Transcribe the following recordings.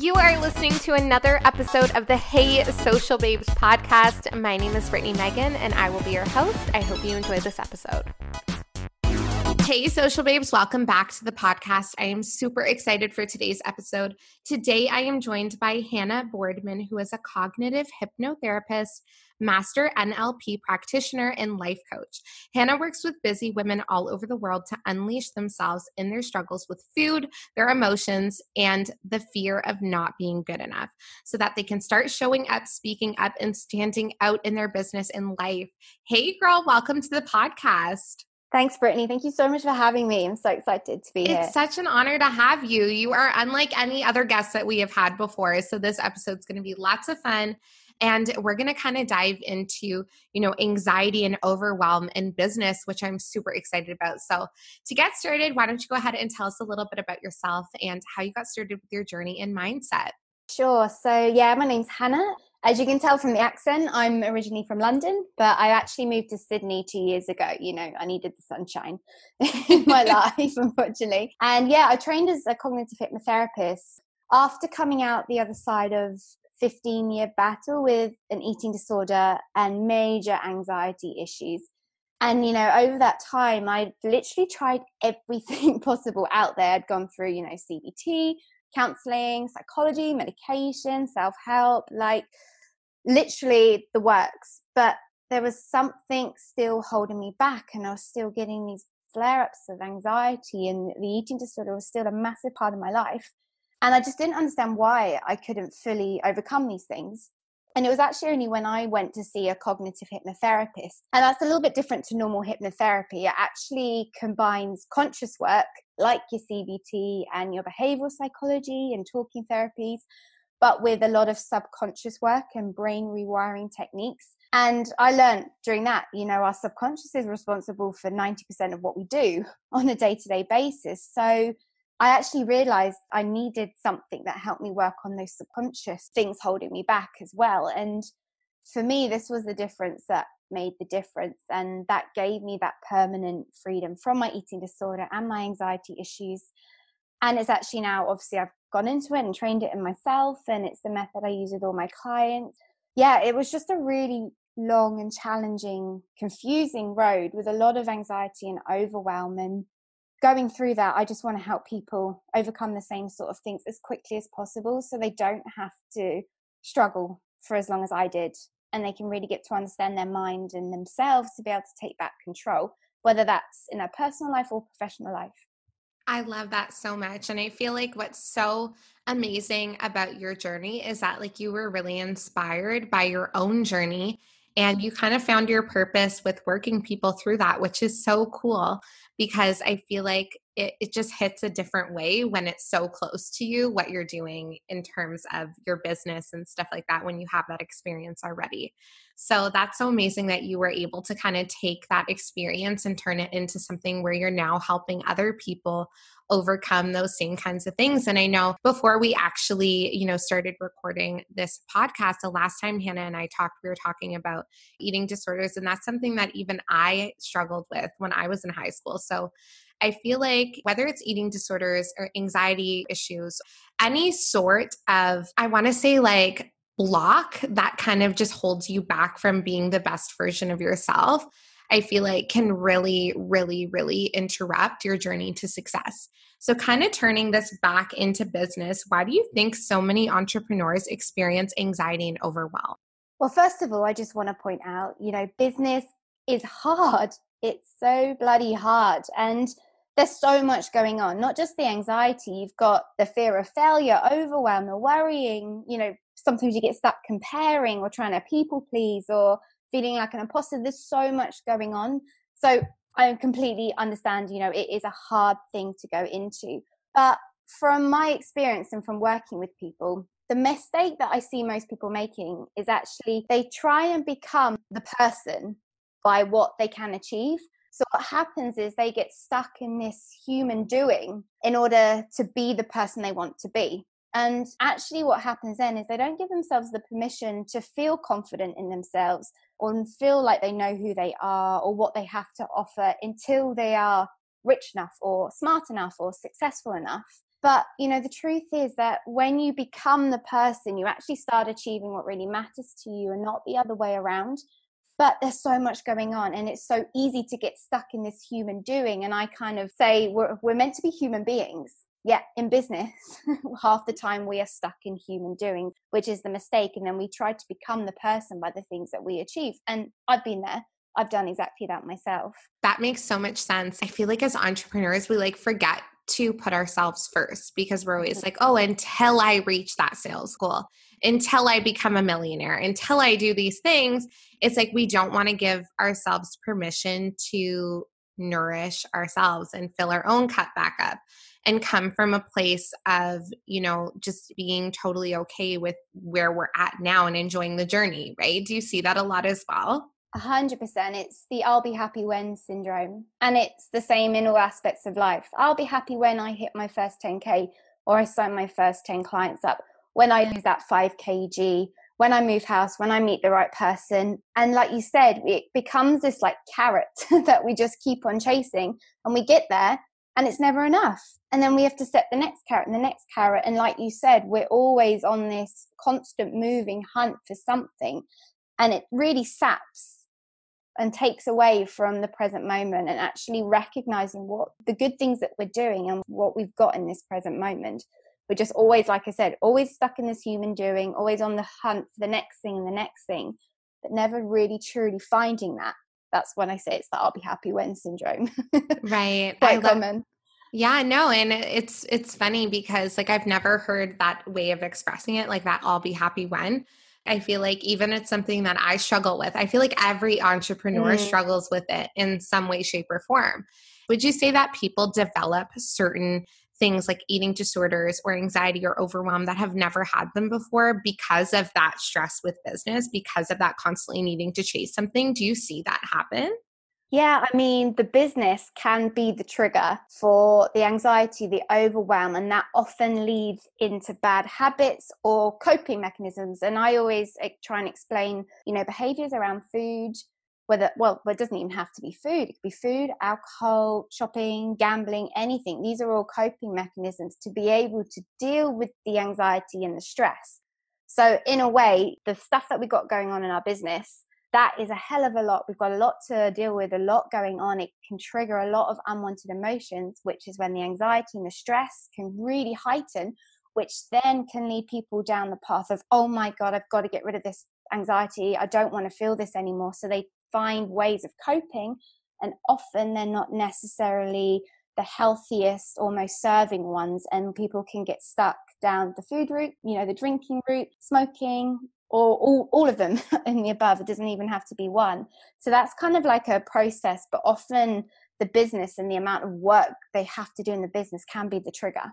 You are listening to another episode of the Hey Social Babes podcast. My name is Brittany Megan, and I will be your host. I hope you enjoy this episode. Hey, social babes, welcome back to the podcast. I am super excited for today's episode. Today, I am joined by Hannah Boardman, who is a cognitive hypnotherapist, master NLP practitioner, and life coach. Hannah works with busy women all over the world to unleash themselves in their struggles with food, their emotions, and the fear of not being good enough so that they can start showing up, speaking up, and standing out in their business and life. Hey, girl, welcome to the podcast. Thanks, Brittany. Thank you so much for having me. I'm so excited to be it's here. It's such an honor to have you. You are unlike any other guests that we have had before. So this episode's going to be lots of fun. And we're going to kind of dive into, you know, anxiety and overwhelm in business, which I'm super excited about. So to get started, why don't you go ahead and tell us a little bit about yourself and how you got started with your journey in mindset? Sure. So yeah, my name's Hannah. As you can tell from the accent, I'm originally from London, but I actually moved to Sydney two years ago. You know, I needed the sunshine in my life, unfortunately. And yeah, I trained as a cognitive hypnotherapist after coming out the other side of 15 year battle with an eating disorder and major anxiety issues. And, you know, over that time, I literally tried everything possible out there. I'd gone through, you know, CBT, counseling, psychology, medication, self help, like literally the works. But there was something still holding me back, and I was still getting these flare ups of anxiety, and the eating disorder was still a massive part of my life. And I just didn't understand why I couldn't fully overcome these things. And it was actually only when I went to see a cognitive hypnotherapist. And that's a little bit different to normal hypnotherapy. It actually combines conscious work like your CBT and your behavioral psychology and talking therapies, but with a lot of subconscious work and brain rewiring techniques. And I learned during that, you know, our subconscious is responsible for 90% of what we do on a day to day basis. So I actually realized I needed something that helped me work on those subconscious things holding me back as well. And for me, this was the difference that made the difference. And that gave me that permanent freedom from my eating disorder and my anxiety issues. And it's actually now, obviously, I've gone into it and trained it in myself. And it's the method I use with all my clients. Yeah, it was just a really long and challenging, confusing road with a lot of anxiety and overwhelm. And going through that, I just want to help people overcome the same sort of things as quickly as possible so they don't have to struggle for as long as I did. And they can really get to understand their mind and themselves to be able to take back control, whether that's in their personal life or professional life. I love that so much. And I feel like what's so amazing about your journey is that, like, you were really inspired by your own journey and you kind of found your purpose with working people through that, which is so cool because I feel like it, it just hits a different way when it's so close to you, what you're doing in terms of your business and stuff like that when you have that experience already. So that's so amazing that you were able to kind of take that experience and turn it into something where you're now helping other people overcome those same kinds of things. And I know before we actually, you know, started recording this podcast, the last time Hannah and I talked, we were talking about eating disorders. And that's something that even I struggled with when I was in high school. So I feel like whether it's eating disorders or anxiety issues, any sort of, I want to say like block that kind of just holds you back from being the best version of yourself I feel like can really, really, really interrupt your journey to success. So, kind of turning this back into business, why do you think so many entrepreneurs experience anxiety and overwhelm? Well, first of all, I just want to point out, you know, business is hard. It's so bloody hard. And there's so much going on, not just the anxiety, you've got the fear of failure, overwhelm, the worrying, you know, sometimes you get stuck comparing or trying to people please or feeling like an imposter. There's so much going on. So I completely understand, you know, it is a hard thing to go into. But from my experience and from working with people, the mistake that I see most people making is actually they try and become the person by what they can achieve. So what happens is they get stuck in this human doing in order to be the person they want to be. And actually, what happens then is they don't give themselves the permission to feel confident in themselves or feel like they know who they are or what they have to offer until they are rich enough or smart enough or successful enough. But, you know, the truth is that when you become the person, you actually start achieving what really matters to you and not the other way around. But there's so much going on, and it's so easy to get stuck in this human doing. And I kind of say we're, we're meant to be human beings. Yeah, in business, half the time we are stuck in human doing, which is the mistake. And then we try to become the person by the things that we achieve. And I've been there. I've done exactly that myself. That makes so much sense. I feel like as entrepreneurs, we like forget to put ourselves first because we're always mm-hmm. like, oh, until I reach that sales goal, until I become a millionaire, until I do these things, it's like we don't want to give ourselves permission to nourish ourselves and fill our own cup back up and come from a place of, you know, just being totally okay with where we're at now and enjoying the journey, right? Do you see that a lot as well? A hundred percent. It's the I'll be happy when syndrome. And it's the same in all aspects of life. I'll be happy when I hit my first 10K or I sign my first 10 clients up, when I lose that 5 kg, when I move house, when I meet the right person. And like you said, it becomes this like carrot that we just keep on chasing and we get there and it's never enough. And then we have to set the next carrot and the next carrot. And like you said, we're always on this constant moving hunt for something. And it really saps and takes away from the present moment and actually recognizing what the good things that we're doing and what we've got in this present moment. We're just always, like I said, always stuck in this human doing, always on the hunt for the next thing and the next thing, but never really truly finding that. That's when I say it's the I'll be happy when syndrome. Right. Quite common. Yeah, no, and it's it's funny because like I've never heard that way of expressing it like that I'll be happy when I feel like even it's something that I struggle with. I feel like every entrepreneur mm. struggles with it in some way, shape, or form. Would you say that people develop certain things like eating disorders or anxiety or overwhelm that have never had them before because of that stress with business, because of that constantly needing to chase something? Do you see that happen? Yeah, I mean, the business can be the trigger for the anxiety, the overwhelm, and that often leads into bad habits or coping mechanisms. And I always try and explain, you know, behaviors around food, whether, well, it doesn't even have to be food, it could be food, alcohol, shopping, gambling, anything. These are all coping mechanisms to be able to deal with the anxiety and the stress. So, in a way, the stuff that we got going on in our business that is a hell of a lot. We've got a lot to deal with, a lot going on. It can trigger a lot of unwanted emotions, which is when the anxiety and the stress can really heighten, which then can lead people down the path of, oh my God, I've got to get rid of this anxiety. I don't want to feel this anymore. So they find ways of coping, and often they're not necessarily the healthiest, or most serving ones, and people can get stuck down the food route, you know, the drinking route, smoking, or all, all of them in the above. It doesn't even have to be one. So that's kind of like a process, but often the business and the amount of work they have to do in the business can be the trigger.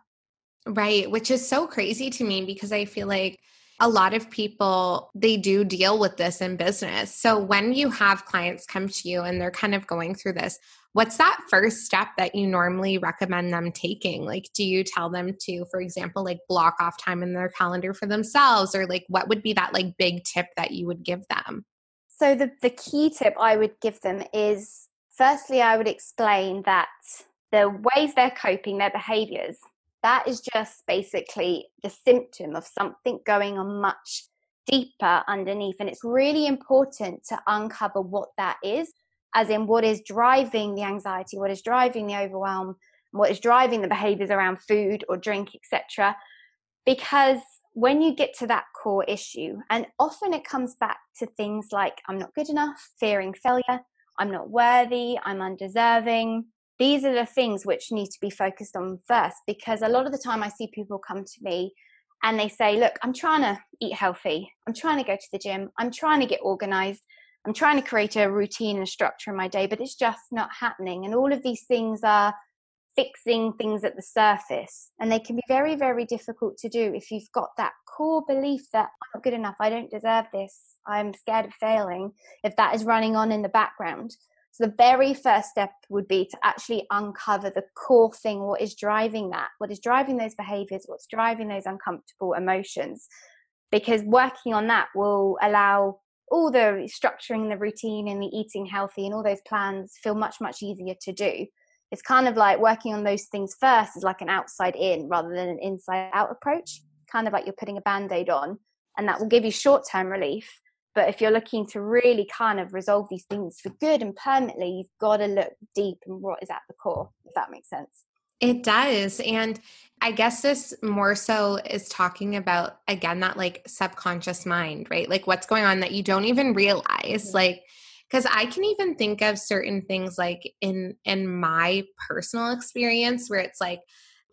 Right, which is so crazy to me because I feel like a lot of people they do deal with this in business. So when you have clients come to you and they're kind of going through this, what's that first step that you normally recommend them taking? Like do you tell them to for example like block off time in their calendar for themselves or like what would be that like big tip that you would give them? So the the key tip I would give them is firstly I would explain that the ways they're coping, their behaviors, that is just basically the symptom of something going on much deeper underneath. And it's really important to uncover what that is, as in what is driving the anxiety, what is driving the overwhelm, what is driving the behaviors around food or drink, etc. Because when you get to that core issue, and often it comes back to things like I'm not good enough, fearing failure, I'm not worthy, I'm undeserving, these are the things which need to be focused on first because a lot of the time I see people come to me and they say, Look, I'm trying to eat healthy, I'm trying to go to the gym, I'm trying to get organized, I'm trying to create a routine and structure in my day, but it's just not happening. And all of these things are fixing things at the surface and they can be very, very difficult to do if you've got that core belief that I'm not good enough, I don't deserve this, I'm scared of failing, if that is running on in the background. So the very first step would be to actually uncover the core thing what is driving that, what is driving those behaviors, what's driving those uncomfortable emotions. Because working on that will allow all the structuring the routine and the eating healthy and all those plans feel much, much easier to do. it's kind of like working on those things first is like an outside in rather than an inside out approach kind of like you're putting a band-aid on and that will give you short-term relief but if you're looking to really kind of resolve these things for good and permanently you've got to look deep and what is at the core if that makes sense. It does and i guess this more so is talking about again that like subconscious mind right? Like what's going on that you don't even realize mm-hmm. like because i can even think of certain things like in in my personal experience where it's like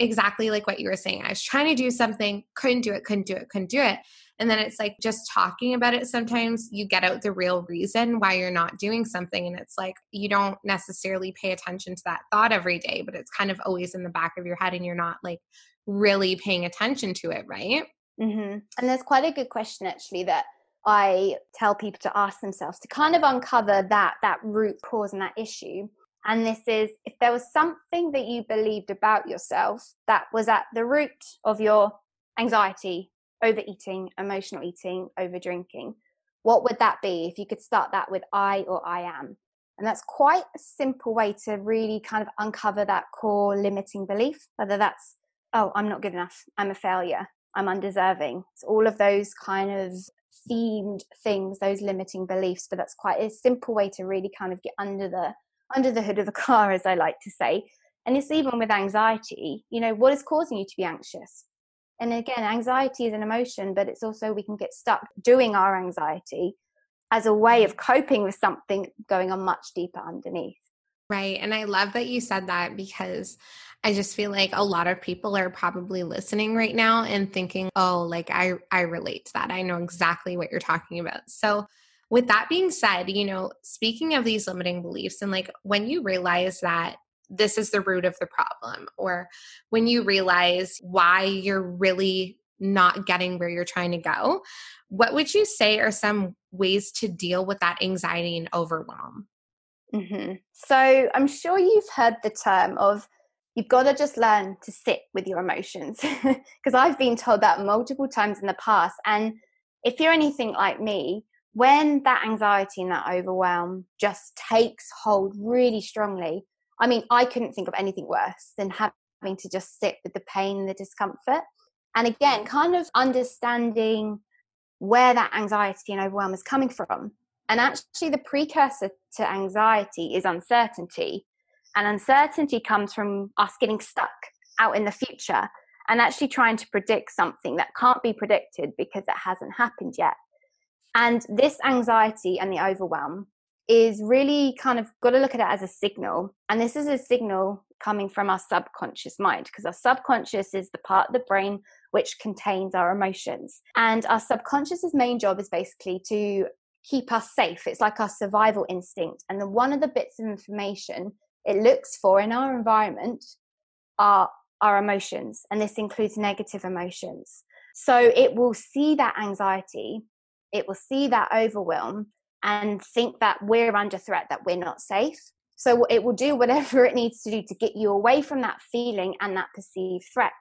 exactly like what you were saying i was trying to do something couldn't do it couldn't do it couldn't do it and then it's like just talking about it sometimes you get out the real reason why you're not doing something and it's like you don't necessarily pay attention to that thought every day but it's kind of always in the back of your head and you're not like really paying attention to it right mm-hmm. and there's quite a good question actually that I tell people to ask themselves to kind of uncover that that root cause and that issue. And this is if there was something that you believed about yourself that was at the root of your anxiety, overeating, emotional eating, over drinking, what would that be if you could start that with I or I am? And that's quite a simple way to really kind of uncover that core limiting belief, whether that's, oh, I'm not good enough, I'm a failure, I'm undeserving. It's all of those kind of themed things, those limiting beliefs. But that's quite a simple way to really kind of get under the under the hood of the car, as I like to say. And it's even with anxiety, you know, what is causing you to be anxious? And again, anxiety is an emotion, but it's also we can get stuck doing our anxiety as a way of mm-hmm. coping with something going on much deeper underneath. Right. And I love that you said that because I just feel like a lot of people are probably listening right now and thinking, "Oh, like I I relate to that. I know exactly what you're talking about." So, with that being said, you know, speaking of these limiting beliefs and like when you realize that this is the root of the problem or when you realize why you're really not getting where you're trying to go, what would you say are some ways to deal with that anxiety and overwhelm? Mm-hmm. So I'm sure you've heard the term of you've got to just learn to sit with your emotions because I've been told that multiple times in the past. And if you're anything like me, when that anxiety and that overwhelm just takes hold really strongly, I mean, I couldn't think of anything worse than having to just sit with the pain and the discomfort. And again, mm. kind of understanding where that anxiety and overwhelm is coming from and actually, the precursor to anxiety is uncertainty. And uncertainty comes from us getting stuck out in the future and actually trying to predict something that can't be predicted because it hasn't happened yet. And this anxiety and the overwhelm is really kind of got to look at it as a signal. And this is a signal coming from our subconscious mind because our subconscious is the part of the brain which contains our emotions. And our subconscious's main job is basically to keep us safe. It's like our survival instinct. And the, one of the bits of information it looks for in our environment are our emotions. And this includes negative emotions. So it will see that anxiety, it will see that overwhelm, and think that we're under threat, that we're not safe. So it will do whatever it needs to do to get you away from that feeling and that perceived threat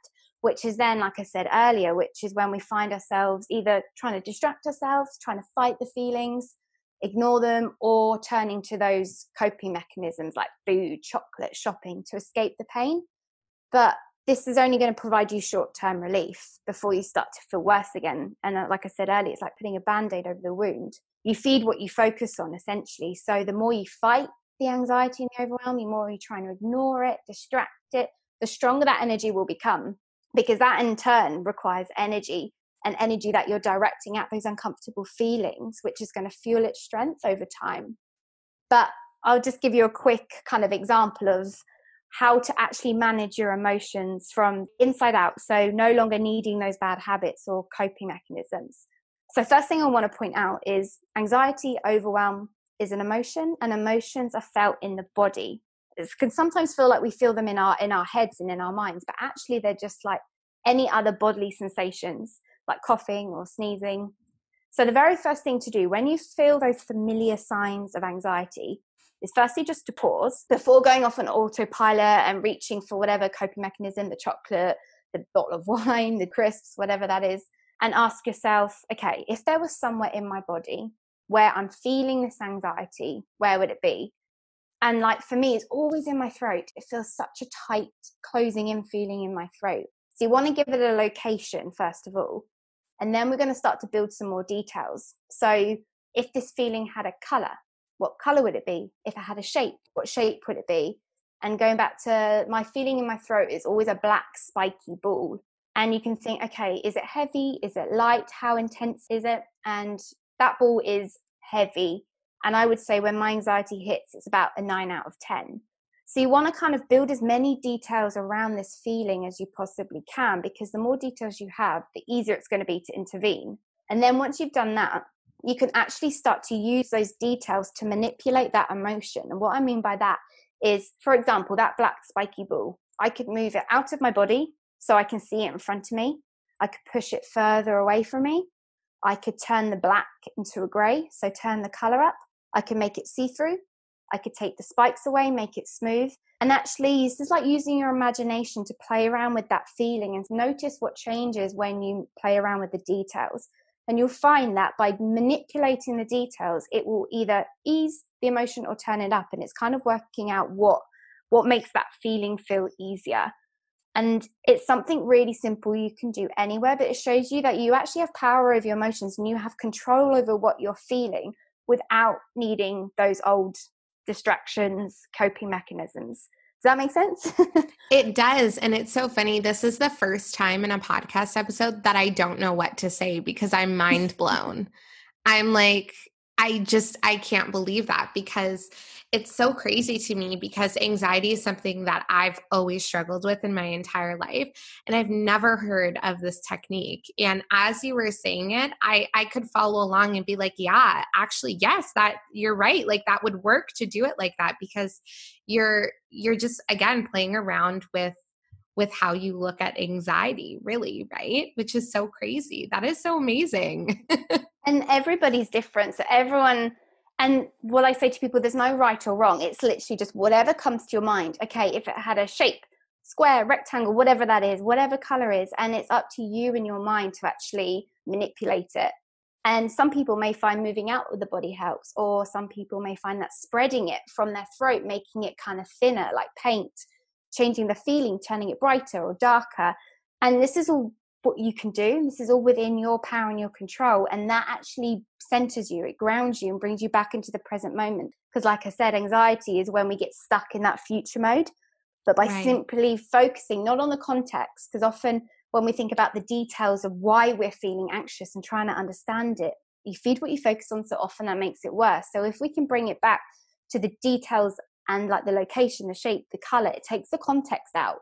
which is then, like I said earlier, which is when we find ourselves either trying to distract ourselves, trying to fight the feelings, ignore them, or turning to those coping mechanisms like food, chocolate, shopping to escape the pain. But this is only going to provide you short term relief before you start to feel worse again. And uh, like I said earlier, it's like putting a band aid over the wound. You feed what you focus on, essentially. So the more you fight the anxiety and the overwhelm, the more you're trying to ignore it, distract it, the stronger that energy will become because that in turn requires energy and energy that you're directing at those uncomfortable feelings, which is going to fuel its strength over time. But I'll just give you a quick kind of example of how to actually manage your emotions from inside out. So, no longer needing those bad habits or coping mechanisms. So, first thing I want to point out is anxiety, overwhelm is an emotion, and emotions are felt in the body. It can sometimes feel like we feel them in our in our heads and in our minds but actually they're just like any other bodily sensations like coughing or sneezing. So the very first thing to do when you feel those familiar signs of anxiety is firstly just to pause before going off on autopilot and reaching for whatever coping mechanism the chocolate the bottle of wine the crisps whatever that is and ask yourself okay if there was somewhere in my body where i'm feeling this anxiety where would it be? And like for me it's always in my throat. It feels such a tight closing in feeling in my throat. So you want to give it a location first of all and then we're going to start to build some more details. So if this feeling had a color what color would it be? If it had a shape what shape would it be? And going back to my feeling in my throat is always a black spiky ball and you can think okay is it heavy is it light how intense is it and that ball is heavy and I would say when my anxiety hits, it's about a nine out of 10. So you want to kind of build as many details around this feeling as you possibly can, because the more details you have, the easier it's going to be to intervene. And then once you've done that, you can actually start to use those details to manipulate that emotion. And what I mean by that is, for example, that black spiky ball, I could move it out of my body so I can see it in front of me. I could push it further away from me. I could turn the black into a grey, so turn the color up. I can make it see through. I could take the spikes away, make it smooth. And actually, it's just like using your imagination to play around with that feeling and notice what changes when you play around with the details. And you'll find that by manipulating the details, it will either ease the emotion or turn it up. And it's kind of working out what what makes that feeling feel easier. And it's something really simple you can do anywhere, but it shows you that you actually have power over your emotions and you have control over what you're feeling without needing those old distractions, coping mechanisms. Does that make sense? it does. And it's so funny. This is the first time in a podcast episode that I don't know what to say because I'm mind blown. I'm like, I just, I can't believe that because it's so crazy to me because anxiety is something that I've always struggled with in my entire life. And I've never heard of this technique. And as you were saying it, I, I could follow along and be like, yeah, actually, yes, that you're right. Like that would work to do it like that because you're, you're just, again, playing around with with how you look at anxiety, really, right? Which is so crazy. That is so amazing. and everybody's different. So everyone and what I say to people, there's no right or wrong. It's literally just whatever comes to your mind. Okay, if it had a shape, square, rectangle, whatever that is, whatever color is, and it's up to you in your mind to actually manipulate it. And some people may find moving out of the body helps, or some people may find that spreading it from their throat, making it kind of thinner, like paint, changing the feeling, turning it brighter or darker. And this is all what you can do. This is all within your power and your control. And that actually centers you, it grounds you and brings you back into the present moment. Because, like I said, anxiety is when we get stuck in that future mode. But by right. simply focusing not on the context, because often when we think about the details of why we're feeling anxious and trying to understand it, you feed what you focus on, so often that makes it worse. So, if we can bring it back to the details and like the location, the shape, the color, it takes the context out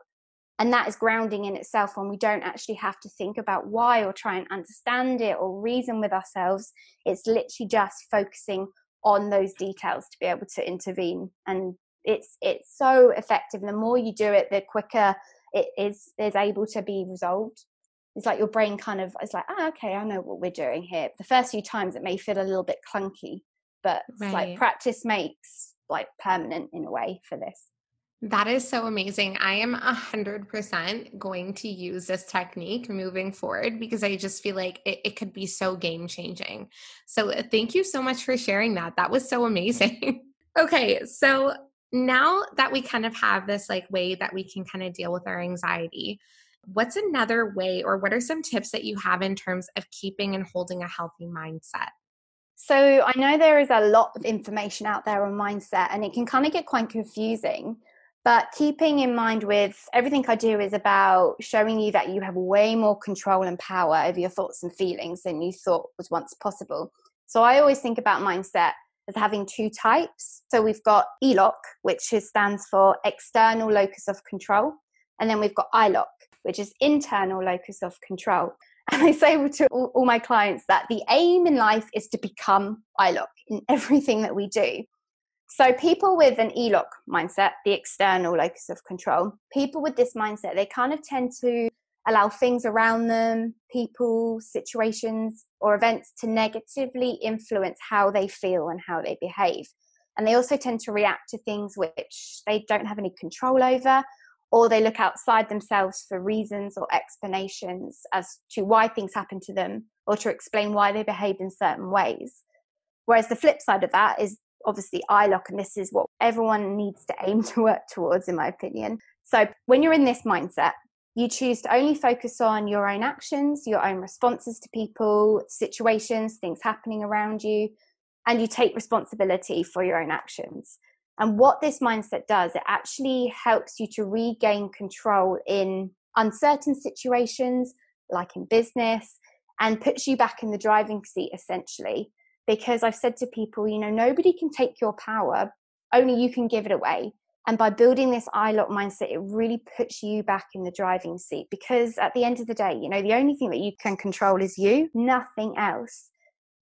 and that is grounding in itself when we don't actually have to think about why or try and understand it or reason with ourselves. It's literally just focusing on those details to be able to intervene. And it's it's so effective. And the more you do it the quicker it is is able to be resolved. It's like your brain kind of is like oh, okay i know what we're doing here. The first few times it may feel a little bit clunky but right. like practice makes like permanent in a way for this that is so amazing. I am a hundred percent going to use this technique moving forward because I just feel like it, it, could be so game changing. So uh, thank you so much for sharing that. That was so amazing. okay, so now that we kind of have this like way that we can kind of deal with our anxiety, what's another way or what are some tips that you have in terms of keeping and holding a healthy mindset? So I know there is a lot of information out there on mindset and it can kind of get quite confusing. But keeping in mind with everything I do is about showing you that you have way more control and power over your thoughts and feelings than you thought was once possible. So I always think about mindset as having two types. So we've got ELOC, which is, stands for external locus of control. And then we've got ILOC, which is internal locus of control. And I say to all, all my clients that the aim in life is to become ILOC in everything that we do. So, people with an ELOC mindset, the external locus of control, people with this mindset, they kind of tend to allow things around them, people, situations, or events to negatively influence how they feel and how they behave. And they also tend to react to things which they don't have any control over, or they look outside themselves for reasons or explanations as to why things happen to them or to explain why they behave in certain ways. Whereas the flip side of that is obviously ILOC, and this is what everyone needs to aim to work towards, in my opinion. So when you're in this mindset, you choose to only focus on your own actions, your own responses to people, situations, things happening around you, and you take responsibility for your own actions. And what this mindset does, it actually helps you to regain control in uncertain situations, like in business, and puts you back in the driving seat essentially. Because I've said to people, you know, nobody can take your power, only you can give it away. And by building this ILOC mindset, it really puts you back in the driving seat because at the end of the day, you know, the only thing that you can control is you, nothing else.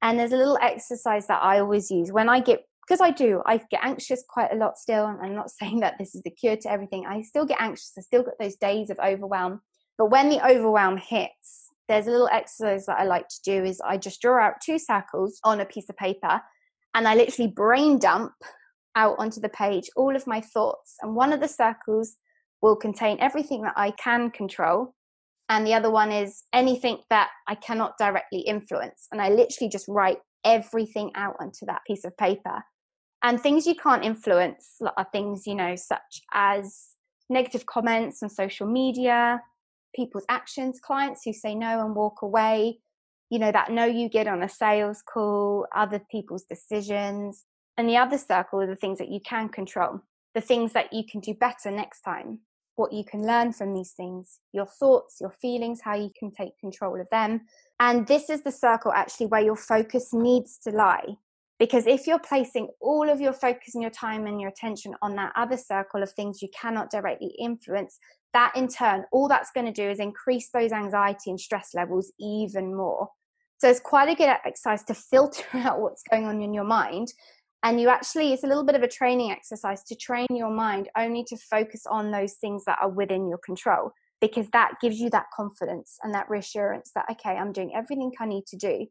And there's a little exercise that I always use when I get, because I do, I get anxious quite a lot still. I'm not saying that this is the cure to everything. I still get anxious. I still get those days of overwhelm. But when the overwhelm hits, there's a little exercise that I like to do is I just draw out two circles on a piece of paper and I literally brain dump out onto the page all of my thoughts. And one of the circles will contain everything that I can control. And the other one is anything that I cannot directly influence. And I literally just write everything out onto that piece of paper. And things you can't influence are things, you know, such as negative comments on social media, people's actions, clients who say no and walk away, you know, that no you get on a sales call, other people's decisions, and the other circle are the things that you can control, the things that you can do better next time, what you can learn from these things, your thoughts, your feelings, how you can take control of them. And this is the circle actually where your focus needs to lie. Because if you're placing all of your focus and your time and your attention on that other circle of things you cannot directly influence, that in turn, all that's going to do is increase those anxiety and stress levels even more. So it's quite a good exercise to filter out what's going on in your mind and you actually it's a little bit of a training exercise to train your mind only to focus on those things that are within your control because that gives you that confidence and that reassurance that okay i'm doing everything i need to do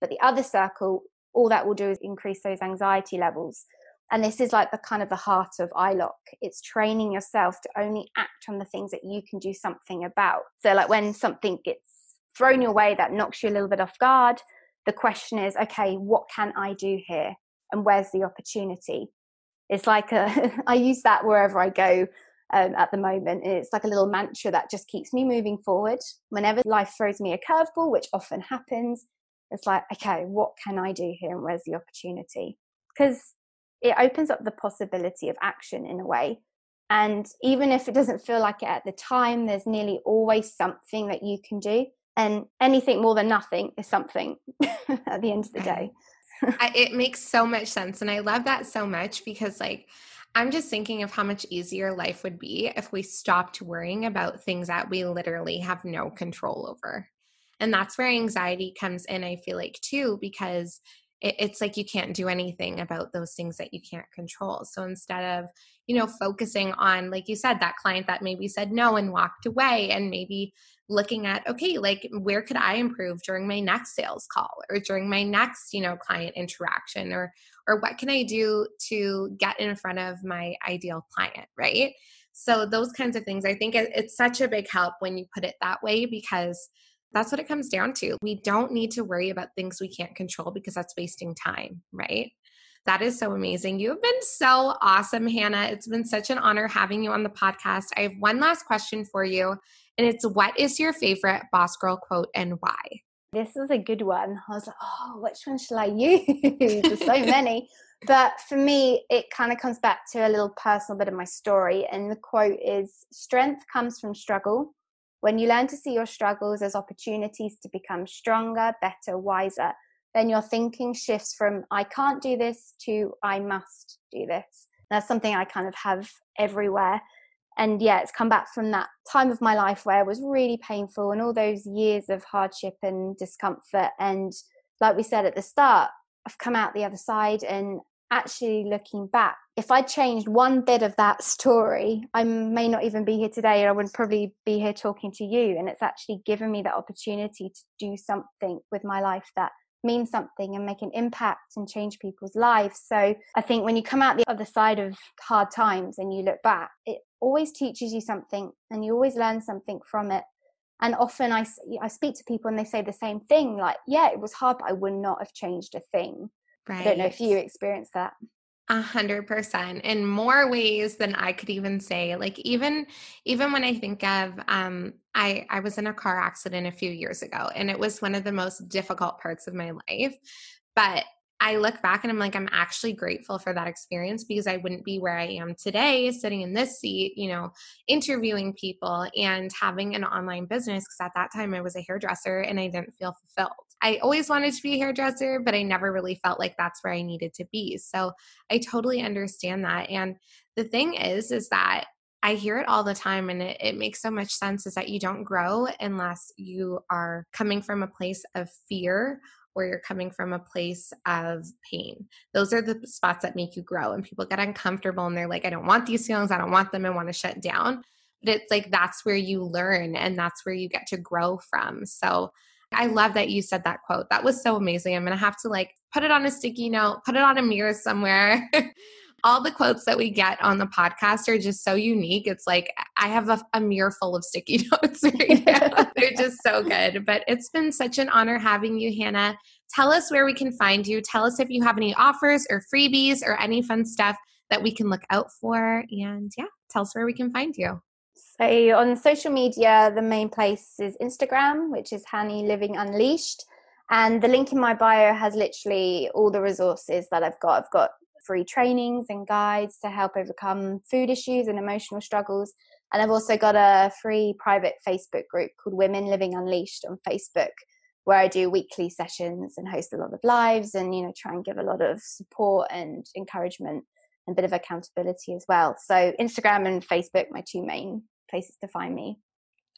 but the other circle all that will do is increase those anxiety levels and this is like the kind of the heart of iloc it's training yourself to only act on the things that you can do something about. So like when something gets thrown your way that knocks you a little bit off guard the question is okay what can i do here? And where's the opportunity? It's like a i use that wherever i go um, at the moment. And it's like a little mantra that just keeps me moving forward. Whenever life throws me a curveball which often happens it's like okay what can i do here? And where's the opportunity? Because it opens up the possibility of action in a way and even if it doesn't feel like it at the time there's nearly always something that you can do and anything more than nothing is something at the end of the day it makes so much sense. And I love that so much because, like, I'm just thinking of how much easier life would be if we stopped worrying about things that we literally have no control over. And that's where anxiety comes in, I feel like, too, because it, it's like you can't do anything about those things that you can't control. So instead of, you know, focusing on, like you said, that client that maybe said no and walked away, and maybe looking at okay like where could i improve during my next sales call or during my next you know client interaction or or what can i do to get in front of my ideal client right so those kinds of things i think it's such a big help when you put it that way because that's what it comes down to we don't need to worry about things we can't control because that's wasting time right that is so amazing. You've been so awesome, Hannah. It's been such an honor having you on the podcast. I have one last question for you, and it's what is your favorite Boss Girl quote and why? This is a good one. I was like, oh, which one shall I use? There's so many. But for me, it kind of comes back to a little personal bit of my story. And the quote is Strength comes from struggle. When you learn to see your struggles as opportunities to become stronger, better, wiser, then your thinking shifts from I can't do this to I must do this. That's something I kind of have everywhere and yeah it's come back from that time of my life where it was really painful and all those years of hardship and discomfort and like we said at the start i've come out the other side and actually looking back if i changed one bit of that story i may not even be here today or i would probably be here talking to you and it's actually given me the opportunity to do something with my life that means something and make an impact and change people's lives. So I think when you come out the other side of hard times and you look back, it always teaches you something and you always learn something from it. And often I, I speak to people and they say the same thing like, yeah, it was hard, but I would not have changed a thing. Right. I don't know if you experienced that. A hundred percent in more ways than I could even say. Like even even when I think of um I I was in a car accident a few years ago and it was one of the most difficult parts of my life. But I look back and I'm like, I'm actually grateful for that experience because I wouldn't be where I am today, sitting in this seat, you know, interviewing people and having an online business. Because at that time I was a hairdresser and I didn't feel fulfilled. I always wanted to be a hairdresser, but I never really felt like that's where I needed to be. So I totally understand that. And the thing is, is that I hear it all the time and it, it, makes so much sense is that you don't grow unless you are coming from a place of fear or you're coming from a place of pain. Those are the spots that make you grow. And people get uncomfortable and they're like, I don't want these feelings. I don't want them. I want to shut down. But it's like that's where you learn and that's where you get to grow from. So I love that you said that quote. That was so amazing. I'm going to have to like put it on a sticky note, put it on a mirror somewhere. all the quotes that we get on the podcast are just so unique. It's like I have a, a mirror full of sticky notes right now. They're just so good. But it's been such an honor having you, Hannah. Tell us where we can find you. Tell us if you have any offers or freebies or any fun stuff that we can look out for. And yeah, tell us where we can find you. So on social media, the main place is Instagram, which is Hanny Living Unleashed. And the link in my bio has literally all the resources that I've got. I've got free trainings and guides to help overcome food issues and emotional struggles. And I've also got a free private Facebook group called Women Living Unleashed on Facebook, where I do weekly sessions and host a lot of lives and, you know, try and give a lot of support and encouragement a bit of accountability as well. So Instagram and Facebook, my two main places to find me.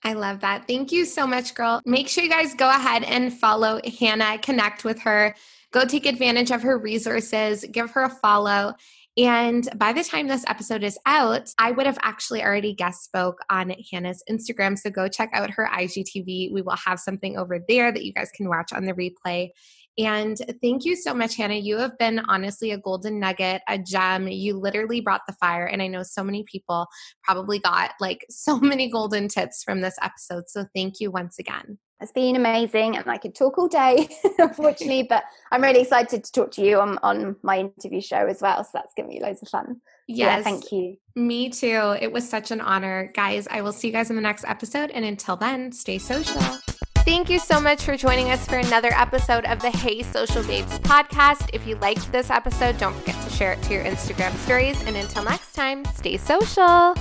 I love that. Thank you so much, girl. Make sure you guys go ahead and follow Hannah, connect with her. Go take advantage of her resources, give her a follow. And by the time this episode is out, I would have actually already guest spoke on Hannah's Instagram. So go check out her IGTV. We will have something over there that you guys can watch on the replay. And thank you so much, Hannah. You have been honestly a golden nugget, a gem. You literally brought the fire. And I know so many people probably got like so many golden tips from this episode. So thank you once again. It's been amazing, and I could talk all day, unfortunately, but I'm really excited to talk to you on, on my interview show as well. So that's going to be loads of fun. Yes. Yeah, thank you. Me too. It was such an honor. Guys, I will see you guys in the next episode. And until then, stay social. Thank you so much for joining us for another episode of the Hey Social Babes podcast. If you liked this episode, don't forget to share it to your Instagram stories. And until next time, stay social.